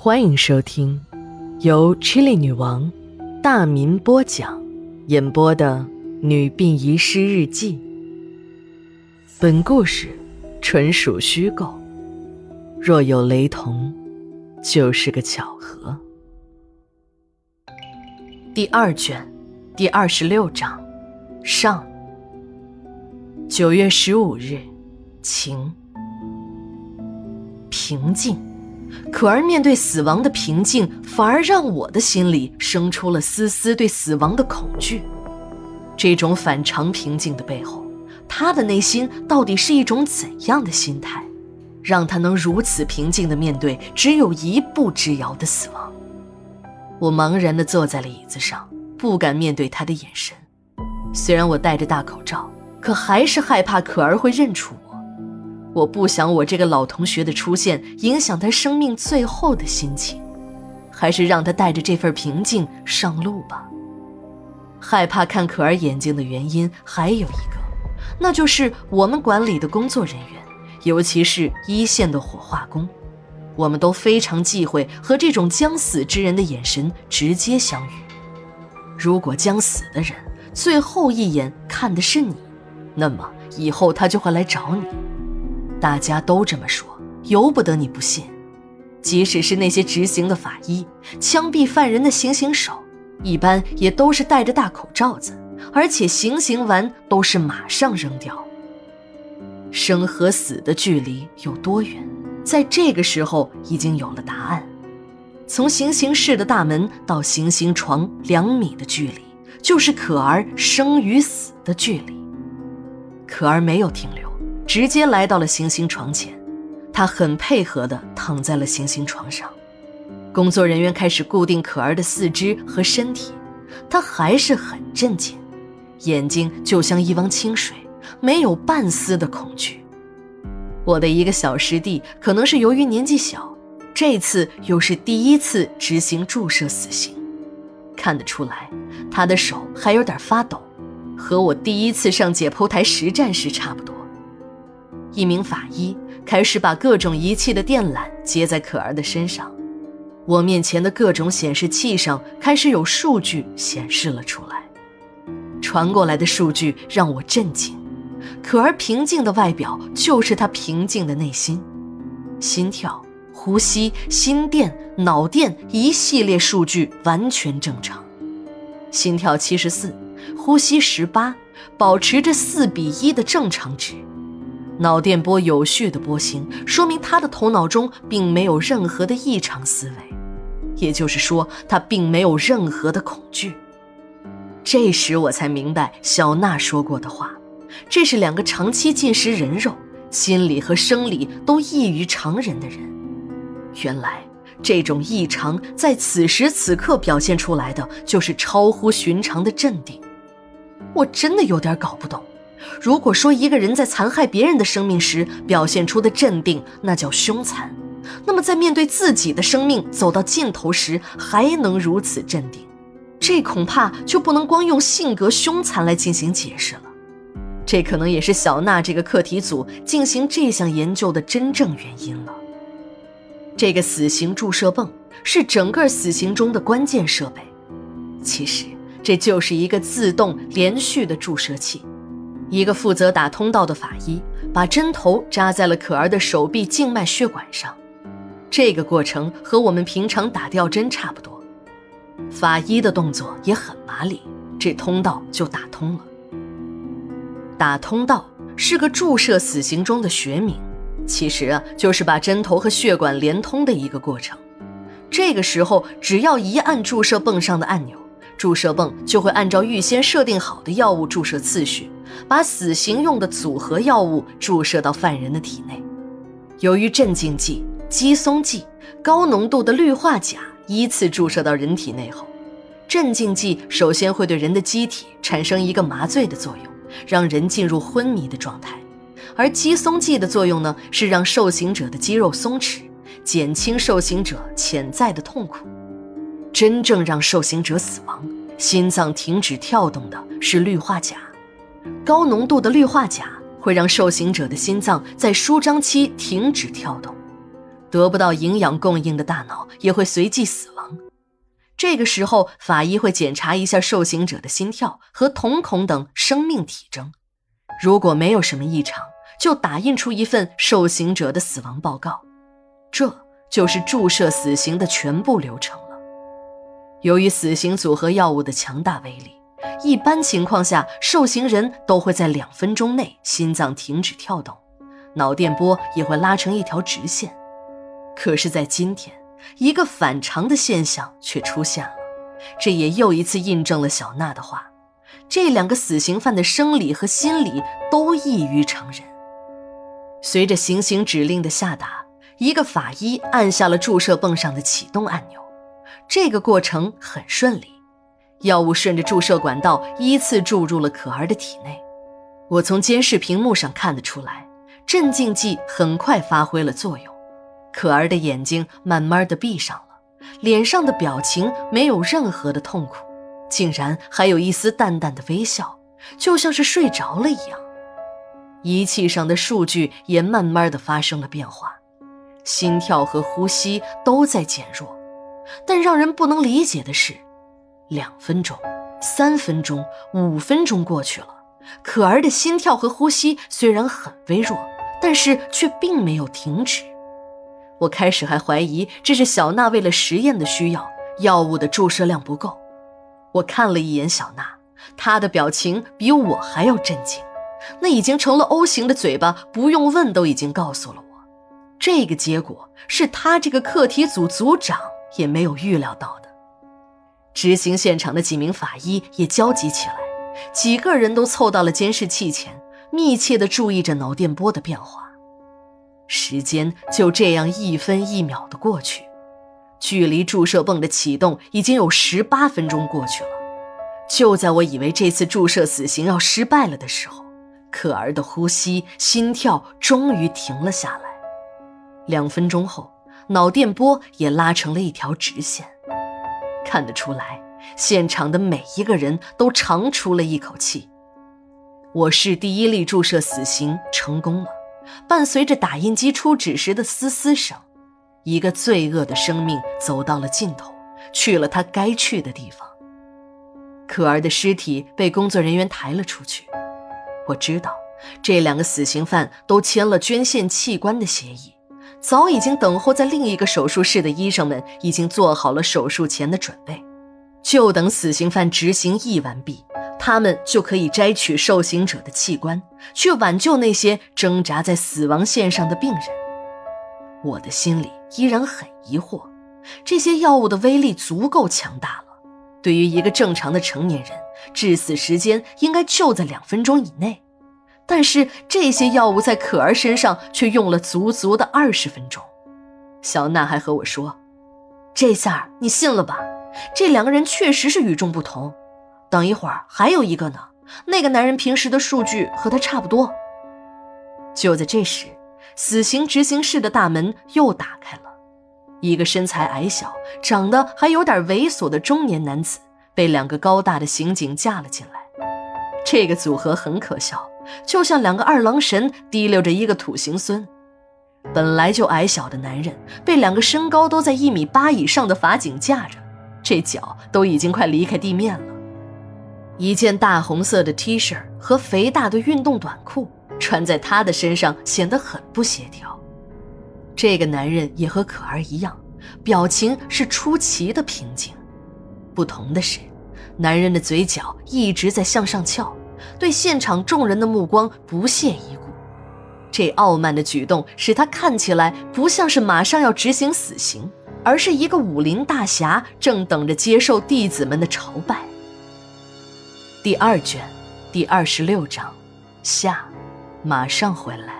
欢迎收听由 Chili 女王大民播讲、演播的《女病遗失日记》。本故事纯属虚构，若有雷同，就是个巧合。第二卷，第二十六章，上。九月十五日，晴。平静，可儿面对死亡的平静，反而让我的心里生出了丝丝对死亡的恐惧。这种反常平静的背后，他的内心到底是一种怎样的心态，让他能如此平静地面对只有一步之遥的死亡？我茫然地坐在了椅子上，不敢面对他的眼神。虽然我戴着大口罩，可还是害怕可儿会认出我。我不想我这个老同学的出现影响他生命最后的心情，还是让他带着这份平静上路吧。害怕看可儿眼睛的原因还有一个，那就是我们馆里的工作人员，尤其是一线的火化工，我们都非常忌讳和这种将死之人的眼神直接相遇。如果将死的人最后一眼看的是你，那么以后他就会来找你。大家都这么说，由不得你不信。即使是那些执行的法医，枪毙犯人的行刑手，一般也都是戴着大口罩子，而且行刑完都是马上扔掉。生和死的距离有多远，在这个时候已经有了答案。从行刑室的大门到行刑床两米的距离，就是可儿生与死的距离。可儿没有停留。直接来到了行刑床前，他很配合地躺在了行刑床上。工作人员开始固定可儿的四肢和身体，他还是很镇静，眼睛就像一汪清水，没有半丝的恐惧。我的一个小师弟，可能是由于年纪小，这次又是第一次执行注射死刑，看得出来，他的手还有点发抖，和我第一次上解剖台实战时差不多。一名法医开始把各种仪器的电缆接在可儿的身上，我面前的各种显示器上开始有数据显示了出来。传过来的数据让我震惊，可儿平静的外表就是她平静的内心，心跳、呼吸、心电、脑电一系列数据完全正常，心跳七十四，呼吸十八，保持着四比一的正常值。脑电波有序的波形，说明他的头脑中并没有任何的异常思维，也就是说，他并没有任何的恐惧。这时我才明白小娜说过的话，这是两个长期进食人肉、心理和生理都异于常人的人。原来，这种异常在此时此刻表现出来的，就是超乎寻常的镇定。我真的有点搞不懂。如果说一个人在残害别人的生命时表现出的镇定，那叫凶残，那么在面对自己的生命走到尽头时还能如此镇定，这恐怕就不能光用性格凶残来进行解释了。这可能也是小娜这个课题组进行这项研究的真正原因了。这个死刑注射泵是整个死刑中的关键设备，其实这就是一个自动连续的注射器。一个负责打通道的法医把针头扎在了可儿的手臂静脉血管上，这个过程和我们平常打吊针差不多。法医的动作也很麻利，这通道就打通了。打通道是个注射死刑中的学名，其实啊就是把针头和血管连通的一个过程。这个时候，只要一按注射泵上的按钮。注射泵就会按照预先设定好的药物注射次序，把死刑用的组合药物注射到犯人的体内。由于镇静剂、肌松剂、高浓度的氯化钾依次注射到人体内后，镇静剂首先会对人的机体产生一个麻醉的作用，让人进入昏迷的状态；而肌松剂的作用呢，是让受刑者的肌肉松弛，减轻受刑者潜在的痛苦。真正让受刑者死亡、心脏停止跳动的是氯化钾。高浓度的氯化钾会让受刑者的心脏在舒张期停止跳动。得不到营养供应的大脑也会随即死亡。这个时候，法医会检查一下受刑者的心跳和瞳孔等生命体征，如果没有什么异常，就打印出一份受刑者的死亡报告。这就是注射死刑的全部流程。由于死刑组合药物的强大威力，一般情况下，受刑人都会在两分钟内心脏停止跳动，脑电波也会拉成一条直线。可是，在今天。一个反常的现象却出现了，这也又一次印证了小娜的话：这两个死刑犯的生理和心理都异于常人。随着行刑指令的下达，一个法医按下了注射泵上的启动按钮，这个过程很顺利，药物顺着注射管道依次注入了可儿的体内。我从监视屏幕上看得出来，镇静剂很快发挥了作用。可儿的眼睛慢慢的闭上了，脸上的表情没有任何的痛苦，竟然还有一丝淡淡的微笑，就像是睡着了一样。仪器上的数据也慢慢的发生了变化，心跳和呼吸都在减弱。但让人不能理解的是，两分钟、三分钟、五分钟过去了，可儿的心跳和呼吸虽然很微弱，但是却并没有停止。我开始还怀疑这是小娜为了实验的需要，药物的注射量不够。我看了一眼小娜，她的表情比我还要震惊。那已经成了 O 型的嘴巴，不用问都已经告诉了我，这个结果是他这个课题组组长也没有预料到的。执行现场的几名法医也焦急起来，几个人都凑到了监视器前，密切地注意着脑电波的变化。时间就这样一分一秒的过去，距离注射泵的启动已经有十八分钟过去了。就在我以为这次注射死刑要失败了的时候，可儿的呼吸、心跳终于停了下来。两分钟后，脑电波也拉成了一条直线。看得出来，现场的每一个人都长出了一口气。我市第一例注射死刑成功了。伴随着打印机出纸时的嘶嘶声，一个罪恶的生命走到了尽头，去了他该去的地方。可儿的尸体被工作人员抬了出去。我知道，这两个死刑犯都签了捐献器官的协议，早已经等候在另一个手术室的医生们已经做好了手术前的准备，就等死刑犯执行役完毕。他们就可以摘取受刑者的器官，去挽救那些挣扎在死亡线上的病人。我的心里依然很疑惑，这些药物的威力足够强大了，对于一个正常的成年人，致死时间应该就在两分钟以内。但是这些药物在可儿身上却用了足足的二十分钟。小娜还和我说：“这下你信了吧？这两个人确实是与众不同。”等一会儿，还有一个呢。那个男人平时的数据和他差不多。就在这时，死刑执行室的大门又打开了，一个身材矮小、长得还有点猥琐的中年男子被两个高大的刑警架了进来。这个组合很可笑，就像两个二郎神提溜着一个土行孙。本来就矮小的男人被两个身高都在一米八以上的法警架着，这脚都已经快离开地面了。一件大红色的 T 恤和肥大的运动短裤穿在他的身上显得很不协调。这个男人也和可儿一样，表情是出奇的平静。不同的是，男人的嘴角一直在向上翘，对现场众人的目光不屑一顾。这傲慢的举动使他看起来不像是马上要执行死刑，而是一个武林大侠正等着接受弟子们的朝拜。第二卷，第二十六章，下，马上回来。